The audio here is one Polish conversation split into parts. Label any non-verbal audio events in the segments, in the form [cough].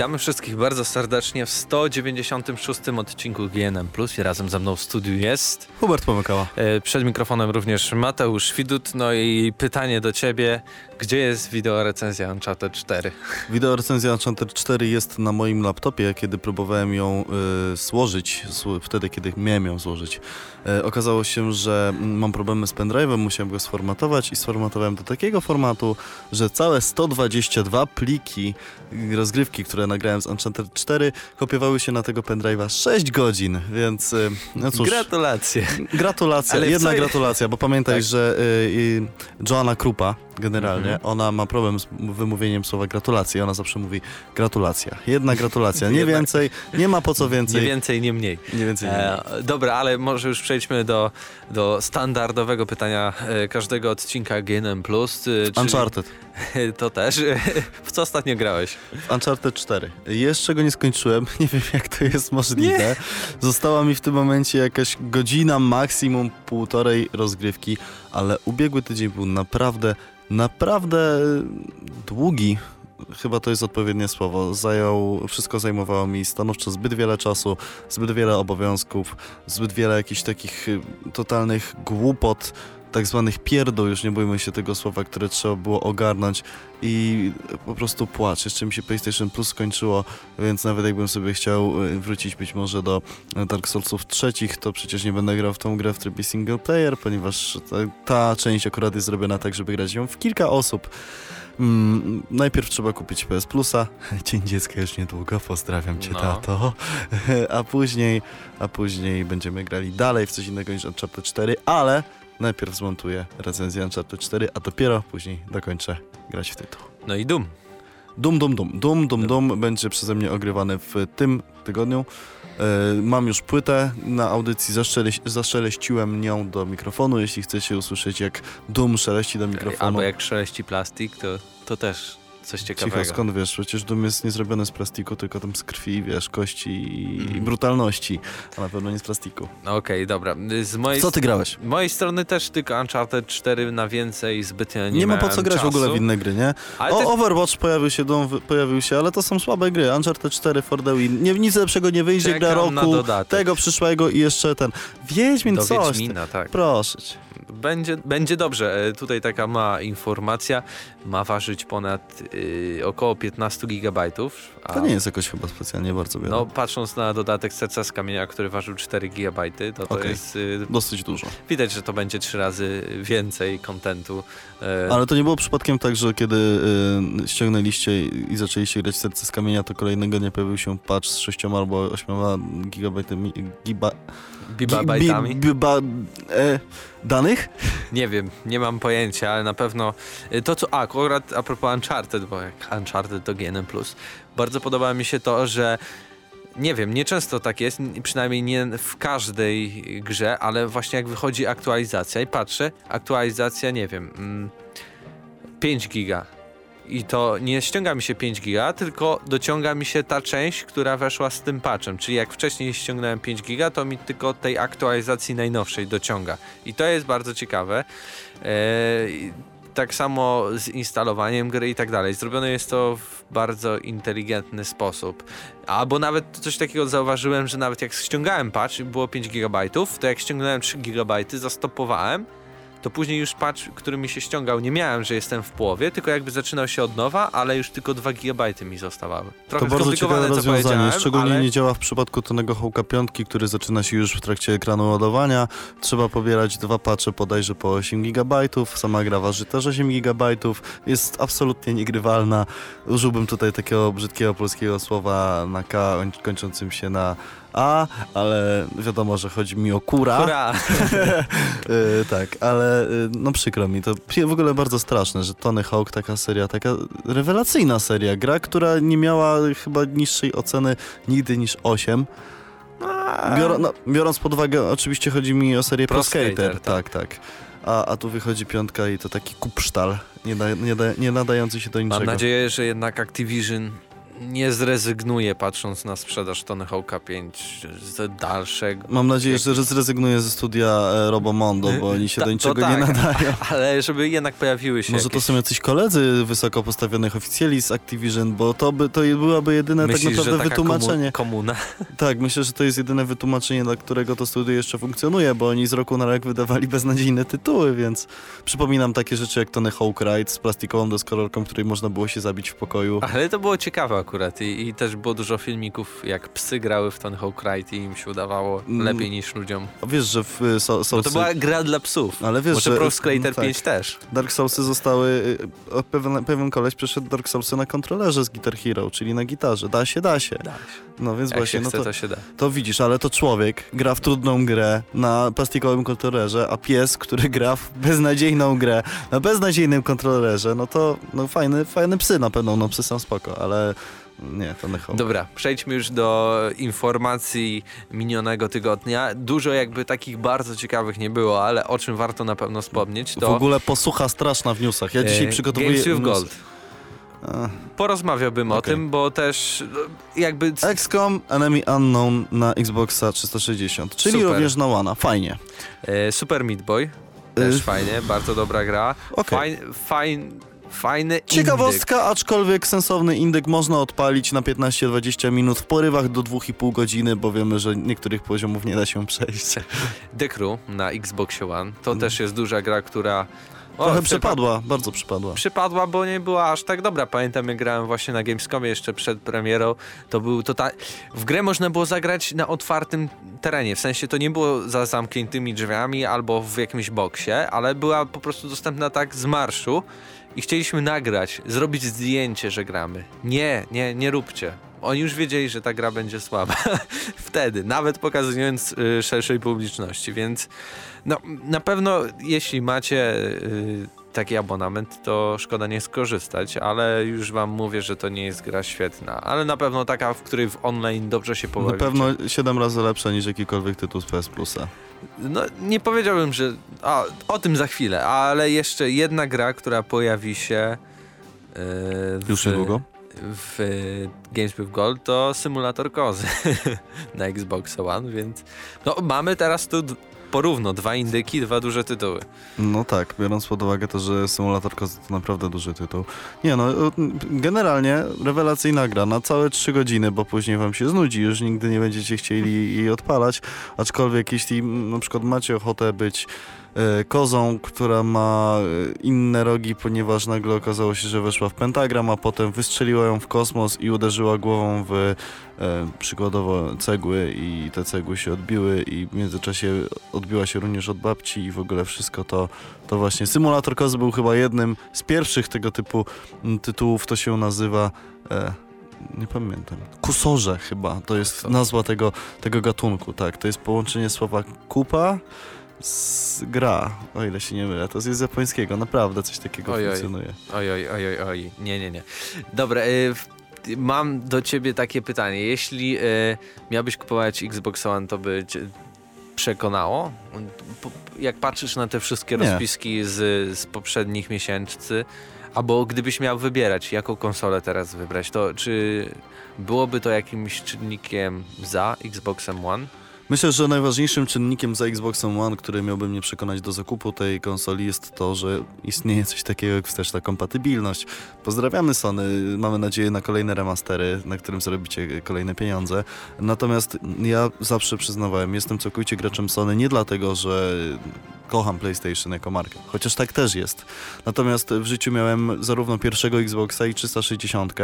Witamy wszystkich bardzo serdecznie w 196 odcinku GNM+. I razem ze mną w studiu jest... Hubert Pomykała. E, przed mikrofonem również Mateusz Widut. No i pytanie do ciebie. Gdzie jest wideo recenzja Uncharted 4? [laughs] Wideo recenzja Uncharted 4 jest na moim laptopie, kiedy próbowałem ją y, złożyć, wtedy kiedy miałem ją złożyć. E, okazało się, że mam problemy z pendrive'em, musiałem go sformatować i sformatowałem do takiego formatu, że całe 122 pliki rozgrywki, które nagrałem z Uncharted 4 kopiowały się na tego pendrive'a 6 godzin, więc y, no cóż. Gratulacje. Gratulacja, Ale jedna gratulacja, bo pamiętaj, tak. że y, y, Joanna Krupa, generalnie, mhm. ona ma problem z wymówieniem słowa gratulacje. Ona zawsze mówi gratulacja. Jedna gratulacja, nie [laughs] więcej, nie ma po co więcej. Nie więcej, nie mniej. Nie więcej, nie mniej. E, dobra, ale może już przejdźmy do, do standardowego pytania e, każdego odcinka GNM+. E, Uncharted. [laughs] To też. [laughs] W co ostatnio grałeś? Uncharted 4. Jeszcze go nie skończyłem. Nie wiem, jak to jest możliwe. Nie. Została mi w tym momencie jakaś godzina, maksimum półtorej rozgrywki, ale ubiegły tydzień był naprawdę naprawdę długi, chyba to jest odpowiednie słowo. Zajął, wszystko zajmowało mi stanowczo zbyt wiele czasu, zbyt wiele obowiązków, zbyt wiele jakichś takich y, totalnych głupot, tak zwanych pierdół, już nie bójmy się tego słowa, które trzeba było ogarnąć i po prostu płacz. Jeszcze mi się PlayStation Plus skończyło, więc nawet jakbym sobie chciał y, wrócić być może do Dark Soulsów trzecich, to przecież nie będę grał w tą grę w trybie single player, ponieważ ta, ta część akurat jest zrobiona tak, żeby grać ją w kilka osób. Mm, najpierw trzeba kupić PS Plusa. [laughs] Dzień dziecka już niedługo, pozdrawiam cię, no. tato. [laughs] A później, a później będziemy grali dalej w coś innego niż Uncharted 4, ale najpierw zmontuję recenzję Uncharted 4, a dopiero później dokończę grać w tytuł. No i Doom. Doom, Doom, Doom. Doom, Doom, Doom będzie przeze mnie ogrywany w tym tygodniu. E, mam już płytę na audycji, zaszeleściłem nią do mikrofonu. Jeśli chcecie usłyszeć, jak Doom szeleści do mikrofonu. Albo jak szeleści plastik, to, to też coś ciekawego. Cicho, skąd wiesz? Przecież dom jest nie zrobiony z plastiku, tylko tam z krwi, wiesz, kości i mm. brutalności, a na pewno nie z plastiku. Okej, okay, dobra. Z mojej co ty grałeś? Z mojej strony też tylko Uncharted 4 na więcej zbytnio nie Nie ma po co grać czasu. w ogóle w inne gry, nie? Ale o, ty... Overwatch pojawił się, Dom pojawił się, ale to są słabe gry. Uncharted 4 for the win. Nie, nic lepszego nie wyjdzie, Czekam gra roku, tego przyszłego i jeszcze ten. Wiedźmin, Do coś. Wiedźmina, tak. Proszę cię będzie, będzie dobrze. E, tutaj taka ma informacja. Ma ważyć ponad y, około 15 gigabajtów. To nie jest jakoś chyba specjalnie bardzo wiele. No, patrząc na dodatek serca z kamienia, który ważył 4 gigabajty, to, to okay. jest... Y, Dosyć dużo. Widać, że to będzie trzy razy więcej kontentu. Y, Ale to nie było przypadkiem tak, że kiedy y, ściągnęliście i zaczęliście grać serce z kamienia, to kolejnego nie pojawił się patch z 6 albo 8 gigabajtami... Giba, Bibabajtami? Biba, e, danych? Nie wiem, nie mam pojęcia, ale na pewno y, to co, a, akurat a propos Uncharted, bo jak Uncharted to GNM+, bardzo podoba mi się to, że nie wiem, nieczęsto tak jest, przynajmniej nie w każdej grze, ale właśnie jak wychodzi aktualizacja i patrzę, aktualizacja, nie wiem, 5 mm, giga, i to nie ściąga mi się 5 giga, tylko dociąga mi się ta część, która weszła z tym patchem. Czyli jak wcześniej ściągnąłem 5 giga, to mi tylko tej aktualizacji najnowszej dociąga. I to jest bardzo ciekawe. Eee, tak samo z instalowaniem gry i tak dalej. Zrobione jest to w bardzo inteligentny sposób. Albo nawet coś takiego zauważyłem, że nawet jak ściągałem patch i było 5 GB, to jak ściągnąłem 3 GB, zastopowałem to później już patch, który mi się ściągał, nie miałem, że jestem w połowie, tylko jakby zaczynał się od nowa, ale już tylko 2 GB mi zostawały. Trochę to bardzo ciekawe rozwiązanie, szczególnie ale... nie działa w przypadku Tonego Hołka piątki, który zaczyna się już w trakcie ekranu ładowania. Trzeba pobierać dwa patche bodajże po 8 GB, sama gra waży też 8 GB, jest absolutnie niegrywalna. Użyłbym tutaj takiego brzydkiego polskiego słowa na K, kończącym się na a, ale wiadomo, że chodzi mi o kura. Kura! y, [laughs] tak, ale y, no przykro mi, to w ogóle bardzo straszne, że Tony Hawk, taka seria, taka rewelacyjna seria, gra, która nie miała chyba niższej oceny nigdy niż 8. Bior, no, biorąc pod uwagę, oczywiście chodzi mi o serię Pro, Pro Skater, Skater, tak, tak. tak. A, a tu wychodzi piątka i to taki kupsztal, nie, da, nie, da, nie nadający się do niczego. Mam nadzieję, że jednak Activision nie zrezygnuję patrząc na sprzedaż Tony Hawk'a 5 z dalszego. Mam nadzieję, że zrezygnuje ze studia e, Robomondo, bo oni się Ta- do to niczego tak. nie nadają. [laughs] Ale żeby jednak pojawiły się Może to jakieś... są jacyś koledzy wysoko postawionych oficjeli z Activision, bo to, by, to byłaby jedyne Myślisz, tak naprawdę wytłumaczenie. komu- komuna? Tak, myślę, że to jest jedyne wytłumaczenie, dla którego to studio jeszcze funkcjonuje, bo oni z roku na rok wydawali beznadziejne tytuły, więc przypominam takie rzeczy jak Tony Hawk Ride z plastikową deskorolką, której można było się zabić w pokoju. Ale to było ciekawe akurat I, i też było dużo filmików, jak psy grały w Tony Hawk Ride i im się udawało Mm. lepiej niż ludziom. Wiesz, że w y, so, Bo Soulsy, to była gra dla psów. Ale wiesz, Może że- Pro Skater no tak. 5 też. Dark Soulsy zostały, y, pewien, pewien koleś przeszedł Dark Soulsy na kontrolerze z Guitar Hero, czyli na gitarze. Da się, da się. Da się. No więc Jak właśnie, się no chce, to, to się da. to widzisz, ale to człowiek gra w trudną grę na plastikowym kontrolerze, a pies, który [laughs] gra w beznadziejną grę na beznadziejnym kontrolerze, no to no fajny, fajne psy na pewno, no psy są spoko, ale nie, to Hawk. Dobra, przejdźmy już do informacji minionego tygodnia. Dużo jakby takich bardzo ciekawych nie było, ale o czym warto na pewno wspomnieć, to W ogóle posłucha straszna w newsach. Ja dzisiaj e, przygotowuję... Games with Gold. Porozmawiałbym o Okej. tym, bo też no, jakby... XCOM Enemy Unknown na Xboxa 360, czyli Super. również na One. Fajnie. E, Super Meat Boy, też E, fajnie, bardzo dobra gra. Okej. Fajn, fajn, fajny indyk. Ciekawostka, aczkolwiek sensowny indyk można odpalić na 15-20 minut w porywach do 2,5 godziny, bo wiemy, że niektórych poziomów nie da się przejść. [laughs] The Crew na Xbox One. To też jest duża gra, która... o, Trochę przypa- przepadła, bardzo przepadła. Przypadła, bo nie była aż tak dobra. Pamiętam, jak grałem właśnie na Gamescomie jeszcze przed premierą. To był to ta... W grę można było zagrać na otwartym terenie. W sensie to nie było za zamkniętymi drzwiami albo w jakimś boksie, ale była po prostu dostępna tak z marszu i chcieliśmy nagrać, zrobić zdjęcie, że gramy. Nie, nie, nie róbcie. Oni już wiedzieli, że ta gra będzie słaba. [laughs] Wtedy, nawet pokazując y, szerszej publiczności, więc no, na pewno jeśli macie y, taki abonament, to szkoda nie skorzystać, ale już wam mówię, że to nie jest gra świetna, ale na pewno taka, w której w online dobrze się Na pobawicie. pewno 7 razy lepsza niż jakikolwiek tytuł z PS Plusa. No, nie powiedziałbym, że... A, o tym za chwilę, ale jeszcze jedna gra, która pojawi się... y, w, Już niedługo? w Games with Gold to symulator kozy [laughs] na Xbox One, więc no, mamy teraz tu porówno dwa indyki, dwa duże tytuły. No tak, biorąc pod uwagę to, że Symulator to naprawdę duży tytuł. Nie no, generalnie rewelacyjna gra na całe 3 godziny, bo później wam się znudzi, już nigdy nie będziecie chcieli jej odpalać, aczkolwiek jeśli mm, na przykład macie ochotę być kozą, która ma e, inne rogi, ponieważ nagle okazało się, że weszła w pentagram, a potem wystrzeliła ją w kosmos i uderzyła głową w e, przykładowo cegły i te cegły się odbiły i w międzyczasie odbiła się również od babci i w ogóle wszystko to, to właśnie Symulator Kozy był chyba jednym z pierwszych tego typu tytułów, to się nazywa e, nie pamiętam, kusorze chyba, to jest nazwa tego, tego gatunku, tak, to jest połączenie słowa kupa z gra, o ile się nie mylę, to jest z japońskiego, naprawdę coś takiego Ojoj. funkcjonuje. Oj, oj, oj, oj, oj. Nie, nie, nie. Dobra, y, mam do ciebie takie pytanie. Jeśli y, miałbyś kupować Xbox One, to by cię przekonało? Jak patrzysz na te wszystkie Nie. rozpiski z, z poprzednich miesięcy, albo gdybyś miał wybierać, jaką konsolę teraz wybrać, to czy byłoby to jakimś czynnikiem za Xboxem One? Myślę, że najważniejszym czynnikiem za Xboxem One, który miałby mnie przekonać do zakupu tej konsoli jest to, że istnieje coś takiego jak wsteczna kompatybilność. Pozdrawiamy Sony, mamy nadzieję na kolejne remastery, na którym zarobicie kolejne pieniądze. Natomiast ja zawsze przyznawałem, jestem całkowicie graczem Sony nie dlatego, że kocham PlayStation jako markę, chociaż tak też jest. Natomiast w życiu miałem zarówno pierwszego Xboxa i 360.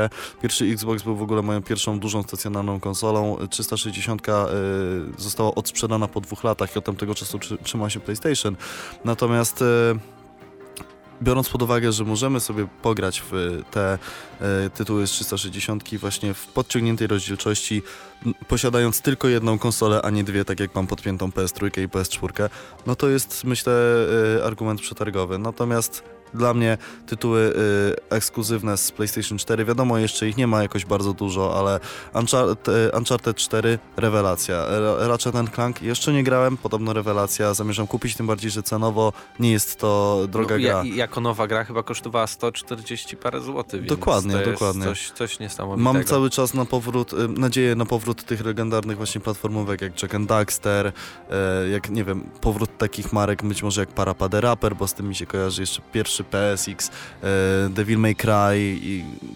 Pierwszy Xbox był w ogóle moją pierwszą dużą stacjonarną konsolą. 360 y, została odsprzedana po dwóch latach i od tamtego czasu trzy- trzyma się PlayStation. Natomiast y, biorąc pod uwagę, że możemy sobie pograć w te y, tytuły z 360 właśnie w podciągniętej rozdzielczości, posiadając tylko jedną konsolę, a nie dwie, tak jak mam podpiętą PS3 i PS4, no to jest myślę y, argument przetargowy. Natomiast dla mnie tytuły y, ekskluzywne z PlayStation 4. Wiadomo, jeszcze ich nie ma jakoś bardzo dużo, ale Uncharted, y, Uncharted 4 rewelacja. Ratchet Clank jeszcze nie grałem, podobno rewelacja. Zamierzam kupić, tym bardziej, że cenowo nie jest to droga no, gra. Ja, jako nowa gra chyba kosztowała 140 parę złotych, więc Dokładnie, to dokładnie. Coś, coś niesamowitego. Mam cały czas na powrót, y, nadzieję na powrót tych legendarnych właśnie platformówek jak Jack and Daxter, e, jak nie wiem, powrót takich marek być może jak Parappa the Rapper, bo z tym mi się kojarzy jeszcze pierwszy PSX, e, Devil May Cry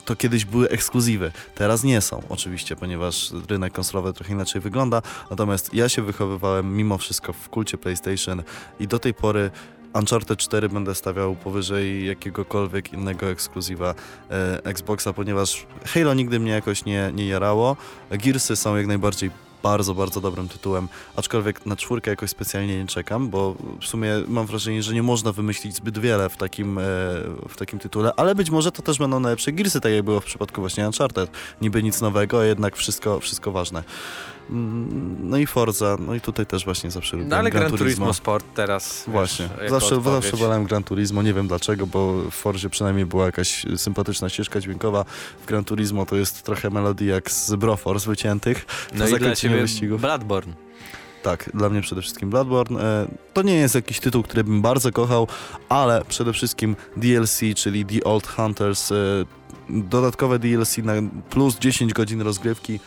to kiedyś były ekskluzywy. Teraz nie są oczywiście, ponieważ rynek konsolowy trochę inaczej wygląda, natomiast ja się wychowywałem mimo wszystko w kulcie PlayStation i do tej pory Uncharted 4 będę stawiał powyżej jakiegokolwiek innego ekskluzywa e, Xboxa, ponieważ Halo nigdy mnie jakoś nie, nie jarało. Gearsy są jak najbardziej bardzo, bardzo dobrym tytułem, aczkolwiek na czwórkę jakoś specjalnie nie czekam, bo w sumie mam wrażenie, że nie można wymyślić zbyt wiele w takim, e, w takim tytule, ale być może to też będą najlepsze Gearsy, tak jak było w przypadku właśnie Uncharted. Niby nic nowego, a jednak wszystko, wszystko ważne. No i Forza, no i tutaj też właśnie zawsze lubiłem No ale Gran Gran Turismo Sport teraz. Właśnie. Wiesz, zawsze, odpowiedź. zawsze wolałem Gran Turismo, nie wiem dlaczego, bo w Forzie przynajmniej była jakaś sympatyczna ścieżka dźwiękowa. W Gran Turismo to jest trochę melodii jak z Broforce wyciętych. No i dla ciebie wyścigów. Bloodborne. Tak, dla mnie przede wszystkim Bloodborne. E, To nie jest jakiś tytuł, który bym bardzo kochał, ale przede wszystkim DLC, czyli The Old Hunters, e, dodatkowe DLC na plus 10 godzin rozgrywki,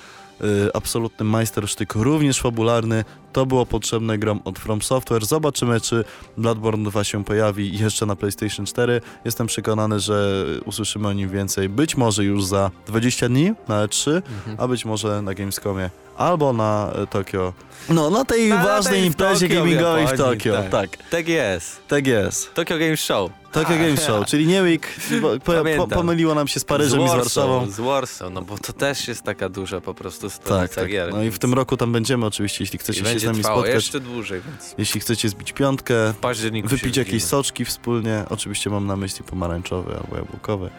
absolutny majstersztyk, również fabularny. To było potrzebne grom od From Software. Zobaczymy, czy Bloodborne 2 się pojawi jeszcze na PlayStation 4. Jestem przekonany, że usłyszymy o nim więcej. Być może już za 20 dni na E3, Mhm. a być może na Gamescomie albo na e, Tokio. No, na tej Na- ważnej tej imprezie Tokio, gamingowej w Tokio. tak. Tak, Tak jest. tak jest. Tokyo Game Show. Tokyo A, Game Show, czyli nie Week, bo po, pomyliło nam się z Paryżem i z Warsaw, Warszawą. Z Warsaw, no bo to też jest taka duża po prostu stolica Tak, tak. gier. No i w więc- tym roku tam będziemy oczywiście, jeśli i chcecie się z nami spotkać. jeszcze dłużej, więc Jeśli chcecie zbić piątkę, wypić jakieś widzimy. soczki wspólnie, oczywiście mam na myśli pomarańczowy albo jabłkowy.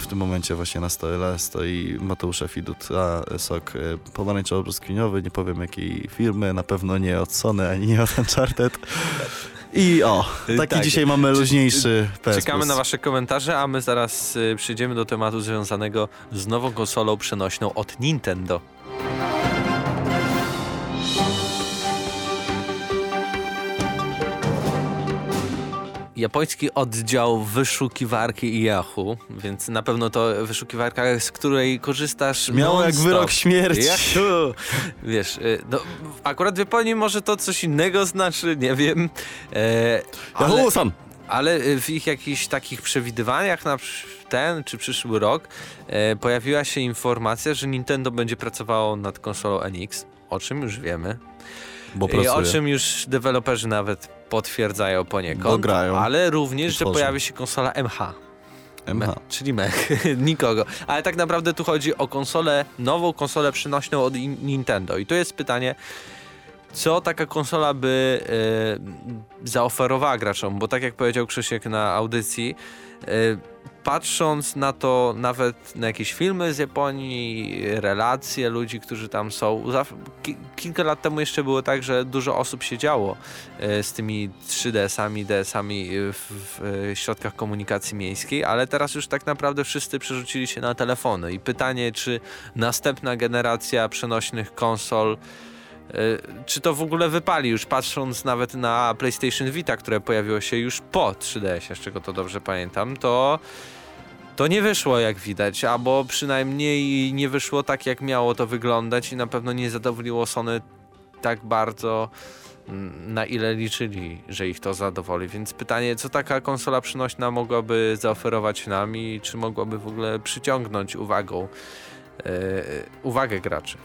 W tym momencie właśnie na stole stoi Mateusza Fidut, a sok e, pomarańczowo-brzoskwiniowy, nie powiem jakiej firmy, na pewno nie od Sony, ani nie od Uncharted. I o, taki Tak. dzisiaj mamy luźniejszy PS Czekamy na wasze komentarze, a my zaraz y, przejdziemy do tematu związanego z nową konsolą przenośną od Nintendo. Japoński oddział wyszukiwarki Yahoo, więc na pewno to wyszukiwarka, z której korzystasz Miało jak wyrok śmierci. Yahoo! Wiesz, y, no, akurat w Japonii może to coś innego znaczy, nie wiem. E, ale- Yahoo-san! ale y, w ich jakichś takich przewidywaniach na ten czy przyszły rok e, pojawiła się informacja, że Nintendo będzie pracowało nad konsolą NX, o czym już wiemy. Bo I o czym już deweloperzy nawet potwierdzają poniekąd. Bo grają. Ale również, że pojawi się konsola MH. MH. Czyli mech, [laughs] nikogo. Ale tak naprawdę tu chodzi o konsolę, nową konsolę przynośną od in- Nintendo. I tu jest pytanie, co taka konsola by e, zaoferowała graczom? Bo tak jak powiedział Krzysiek na audycji, e, patrząc na to nawet na jakieś filmy z Japonii, relacje ludzi, którzy tam są, kilka lat temu jeszcze było tak, że dużo osób siedziało e, z tymi 3DS-ami, DS-ami w, w e, środkach komunikacji miejskiej, ale teraz już tak naprawdę wszyscy przerzucili się na telefony. I pytanie, czy następna generacja przenośnych konsol e, czy to w ogóle wypali, już patrząc nawet na PlayStation Vita, które pojawiło się już po 3DS, z czego to dobrze pamiętam, to to nie wyszło jak widać, albo przynajmniej nie wyszło tak jak miało to wyglądać i na pewno nie zadowoliło Sony tak bardzo mm, na ile liczyli, że ich to zadowoli. Więc pytanie, co taka konsola przynośna mogłaby zaoferować nam i czy mogłaby w ogóle przyciągnąć uwagą e, uwagę graczy.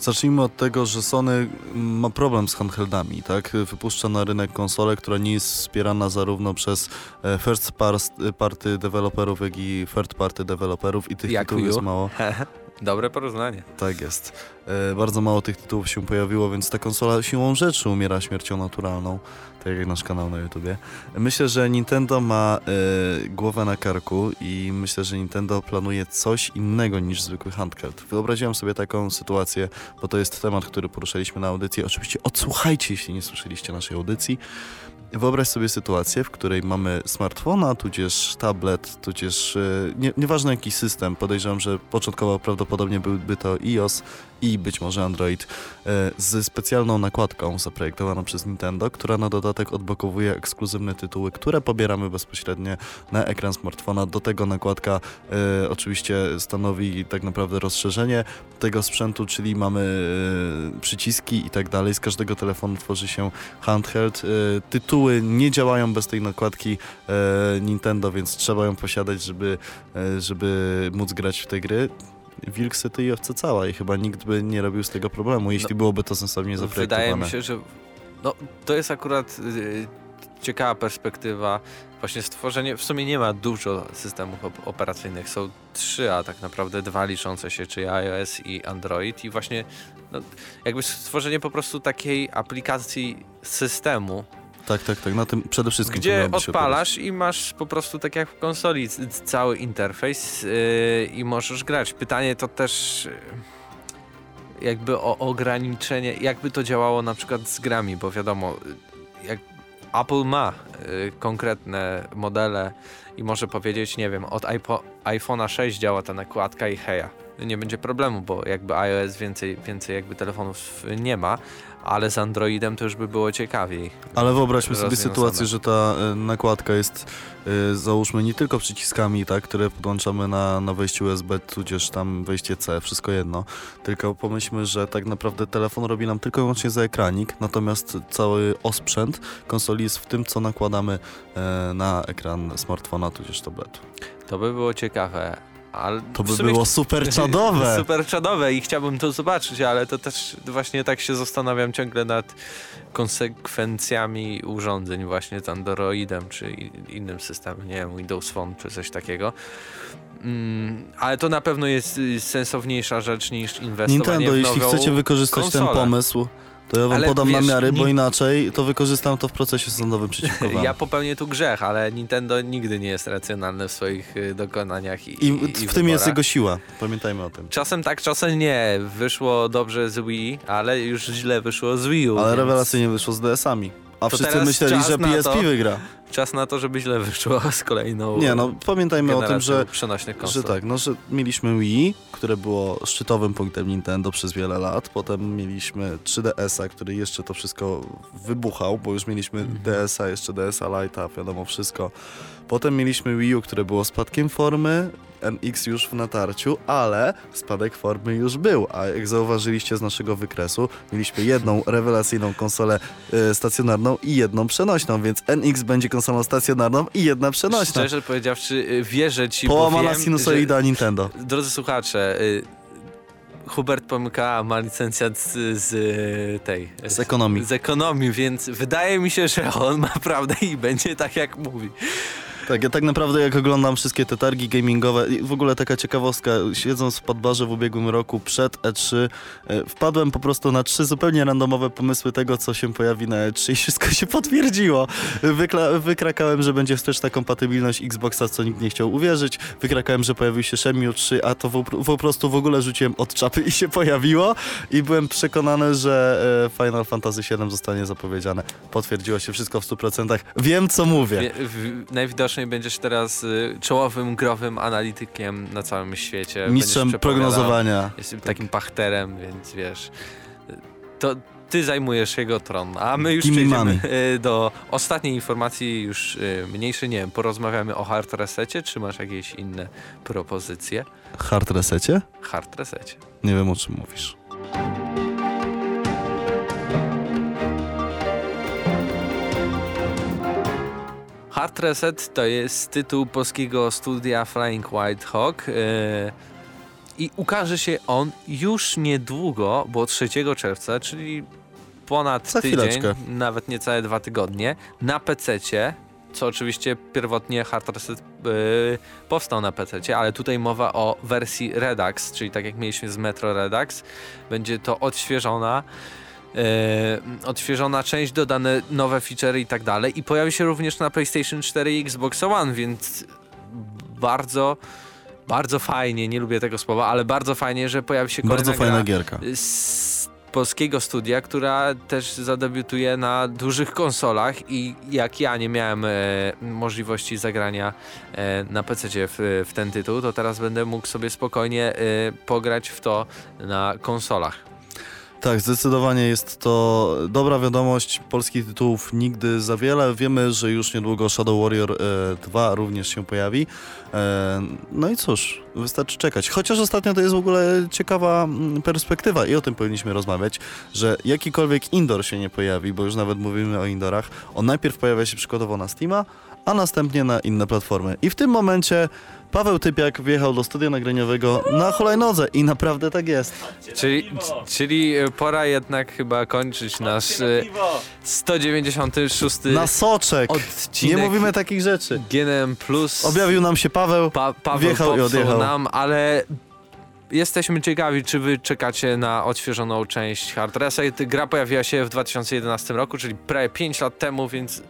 Zacznijmy od tego, że Sony ma problem z handheldami, tak? Wypuszcza na rynek konsolę, która nie jest wspierana zarówno przez e, first par- party deweloperów, jak i third party deweloperów i tych Jak tytułów jest mało. [laughs] Dobre porównanie. Tak jest. E, bardzo mało tych tytułów się pojawiło, więc ta konsola siłą rzeczy umiera śmiercią naturalną, tak jak nasz kanał na YouTubie. Myślę, że Nintendo ma e, głowę na karku i myślę, że Nintendo planuje coś innego niż zwykły handheld. Wyobraziłem sobie taką sytuację, bo to jest temat, który poruszaliśmy na audycji. Oczywiście odsłuchajcie, jeśli nie słyszeliście naszej audycji. Wyobraź sobie sytuację, w której mamy smartfona, tudzież tablet, tudzież e, nie, nieważne jaki system, podejrzewam, że początkowo prawdopodobnie byłby to iOS i być może Android, e, z specjalną nakładką zaprojektowaną przez Nintendo, która na dodatek odblokowuje ekskluzywne tytuły, które pobieramy bezpośrednio na ekran smartfona. Do tego nakładka e, oczywiście stanowi tak naprawdę rozszerzenie tego sprzętu, czyli mamy e, przyciski i tak dalej. Z każdego telefonu tworzy się handheld. E, tytuły nie działają bez tej nakładki e, Nintendo, więc trzeba ją posiadać, żeby, e, żeby móc grać w te gry. Wilk syty i owca cała i chyba nikt by nie robił z tego problemu, jeśli byłoby to sensownie zaprojektowane. Wydaje mi się, że no, to jest akurat y, ciekawa perspektywa. Właśnie stworzenie, w sumie nie ma dużo systemów op- operacyjnych, są trzy, a tak naprawdę dwa liczące się, czyli iOS i Android i właśnie no, jakby stworzenie po prostu takiej aplikacji systemu, Tak, tak, tak. Na tym przede wszystkim gdzie odpalasz i masz po prostu tak jak w konsoli cały interfejs yy, i możesz grać. Pytanie to też yy, jakby o ograniczenie, jakby to działało na przykład z grami, bo wiadomo, yy, jak Apple ma yy, konkretne modele i może powiedzieć, nie wiem, od iPhone'a 6 działa ta nakładka i heja. Nie będzie problemu, bo jakby iOS więcej, więcej jakby telefonów nie ma, ale z Androidem to już by było ciekawiej. Ale wyobraźmy sobie sytuację, że ta e, nakładka jest e, załóżmy nie tylko przyciskami, tak, które podłączamy na, na wejściu USB, tudzież tam wejście C, wszystko jedno, tylko pomyślmy, że tak naprawdę telefon robi nam tylko i wyłącznie za ekranik, natomiast cały osprzęt konsoli jest w tym, co nakładamy e, na ekran smartfona, tudzież tabletu. To by było ciekawe. Ale To by było super [laughs] czadowe! Super czadowe i chciałbym to zobaczyć, ale to też właśnie tak się zastanawiam ciągle nad konsekwencjami urządzeń właśnie z Androidem czy innym systemem, nie wiem, Windows Phone czy coś takiego. Mm, ale to na pewno jest y, sensowniejsza rzecz niż inwestowanie Nintendo, w jeśli chcecie wykorzystać ten konsolę. pomysł, to ja wam Ale podam wiesz, namiary, bo inaczej to wykorzystam to w procesie sądowym przeciwko [laughs] wam. Ja popełnię tu grzech, ale Nintendo nigdy nie jest racjonalne w swoich y, dokonaniach i, I i, w tym jest jego siła, pamiętajmy o tym. Czasem tak, czasem nie. Wyszło dobrze z Wii, ale już źle wyszło z Wii U. Ale więc rewelacyjnie wyszło z DS-ami. A To wszyscy myśleli, że PSP to- wygra. Czas na to, żeby źle wyszło [laughs] z kolejną Nie, no pamiętajmy o tym, że, przenośnych konsol. że tak, no, że mieliśmy Wii, które było szczytowym punktem Nintendo przez wiele lat. Potem mieliśmy 3DS-a, który jeszcze to wszystko wybuchał, bo już mieliśmy Mhm. DS-a, jeszcze DS-a Lite'a, wiadomo wszystko. Potem mieliśmy Wii U, które było spadkiem formy, NX już w natarciu, ale spadek formy już był, a jak zauważyliście z naszego wykresu, mieliśmy jedną rewelacyjną konsolę e, stacjonarną i jedną przenośną, więc NX będzie konsolą stacjonarną i jedna przenośna. Szczerze powiedziawszy, y, wierzę ci, Połamana bo wiem, sinusoida Nintendo. że, Drodzy słuchacze, y, Hubert Pomyka ma licencjat z, z y, tej... Z ekonomii. Z ekonomii, więc wydaje mi się, że on ma prawdę i będzie tak, jak mówi. Tak, ja tak naprawdę jak oglądam wszystkie te targi gamingowe, w ogóle taka ciekawostka, siedząc w podbarze w ubiegłym roku przed E3, e, wpadłem po prostu na trzy zupełnie randomowe pomysły tego, co się pojawi na E3 i wszystko się potwierdziło. Wykla wykrakałem, że będzie wsteczna kompatybilność Xboxa, co nikt nie chciał uwierzyć. Wykrakałem, że pojawił się Shenmue 3, a to po prostu w ogóle rzuciłem od czapy i się pojawiło i byłem przekonany, że e, Final Fantasy VII zostanie zapowiedziane. Potwierdziło się wszystko w 100%. Wiem, co mówię. Wie, w, najwidoczniej będziesz teraz y, czołowym growym analitykiem na całym świecie. Mistrzem prognozowania. Jestem takim pachterem, więc wiesz. To ty zajmujesz jego tron, a my już przejdziemy y, do ostatniej informacji, już y, mniejszej, nie wiem, porozmawiamy o hard resecie, czy masz jakieś inne propozycje? Hard resecie? Hard resecie. Nie wiem o czym mówisz. Hard Reset to jest tytuł polskiego studia Flying White Hawk yy, i ukaże się on już niedługo, bo 3 czerwca, czyli ponad Za tydzień, chwileczkę. nawet niecałe dwa tygodnie, na PC-cie, co oczywiście pierwotnie Hard Reset yy, powstał na PC-cie, ale tutaj mowa o wersji Redux, czyli tak jak mieliśmy z Metro Redux, będzie to odświeżona e, odświeżona część, dodane nowe feature'y i tak dalej. I pojawi się również na PlayStation 4 i Xbox One, więc bardzo, bardzo fajnie, nie lubię tego słowa, ale bardzo fajnie, że pojawi się kolejna Bardzo fajna gierka. z polskiego studia, która też zadebiutuje na dużych konsolach i jak ja nie miałem e, możliwości zagrania e, na PC w, w ten tytuł, to teraz będę mógł sobie spokojnie e, pograć w to na konsolach. Tak, zdecydowanie jest to dobra wiadomość. Polskich tytułów nigdy za wiele. Wiemy, że już niedługo Shadow Warrior e, 2 również się pojawi. E, no i cóż, wystarczy czekać. Chociaż ostatnio to jest w ogóle ciekawa mm, perspektywa i o tym powinniśmy rozmawiać, że jakikolwiek indoor się nie pojawi, bo już nawet mówimy o indoorach, on najpierw pojawia się przykładowo na Steama, a następnie na inne platformy. I w tym momencie Paweł Typiak wjechał do studia nagraniowego na hulajnodze i naprawdę tak jest. Czyli, czyli e, pora jednak chyba kończyć nasz e, 196 Na soczek! odcinek Nie mówimy takich rzeczy. GNM Plus. Objawił nam się Paweł. Pa Paweł wjechał i odjechał. nam, ale jesteśmy ciekawi, czy wy czekacie na odświeżoną część Hard Reset. Gra pojawiła się w 2011 roku, czyli prawie 5 lat temu, więc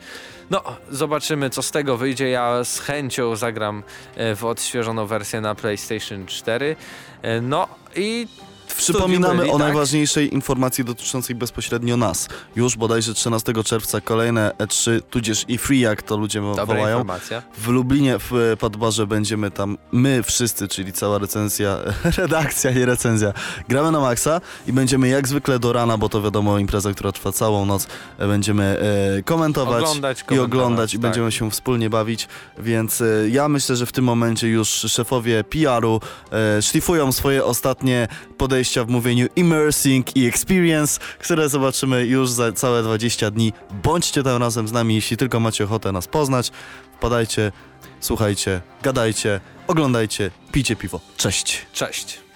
no, zobaczymy co z tego wyjdzie. Ja z chęcią zagram e, w odświeżoną wersję na PlayStation 4. E, No i Przypominamy o tak? najważniejszej informacji dotyczącej bezpośrednio nas. Już bodajże 13 czerwca kolejne E3, tudzież i Free, jak to ludzie Dobra wołają. informacja. W Lublinie w e, Padbarze będziemy tam my wszyscy, czyli cała recenzja, [laughs] redakcja, nie recenzja. Gramy na maksa i będziemy jak zwykle do rana, bo to wiadomo impreza, która trwa całą noc, e, będziemy e, komentować Oglądać, i komentować, oglądać i tak. będziemy się wspólnie bawić, więc e, ja myślę, że w tym momencie już szefowie PR-u e, szlifują swoje ostatnie podejścia w mówieniu immersing i experience, które zobaczymy już za całe 20 dni. Bądźcie tam razem z nami, jeśli tylko macie ochotę nas poznać. Wpadajcie, słuchajcie, gadajcie, oglądajcie, pijcie piwo. Cześć! Cześć.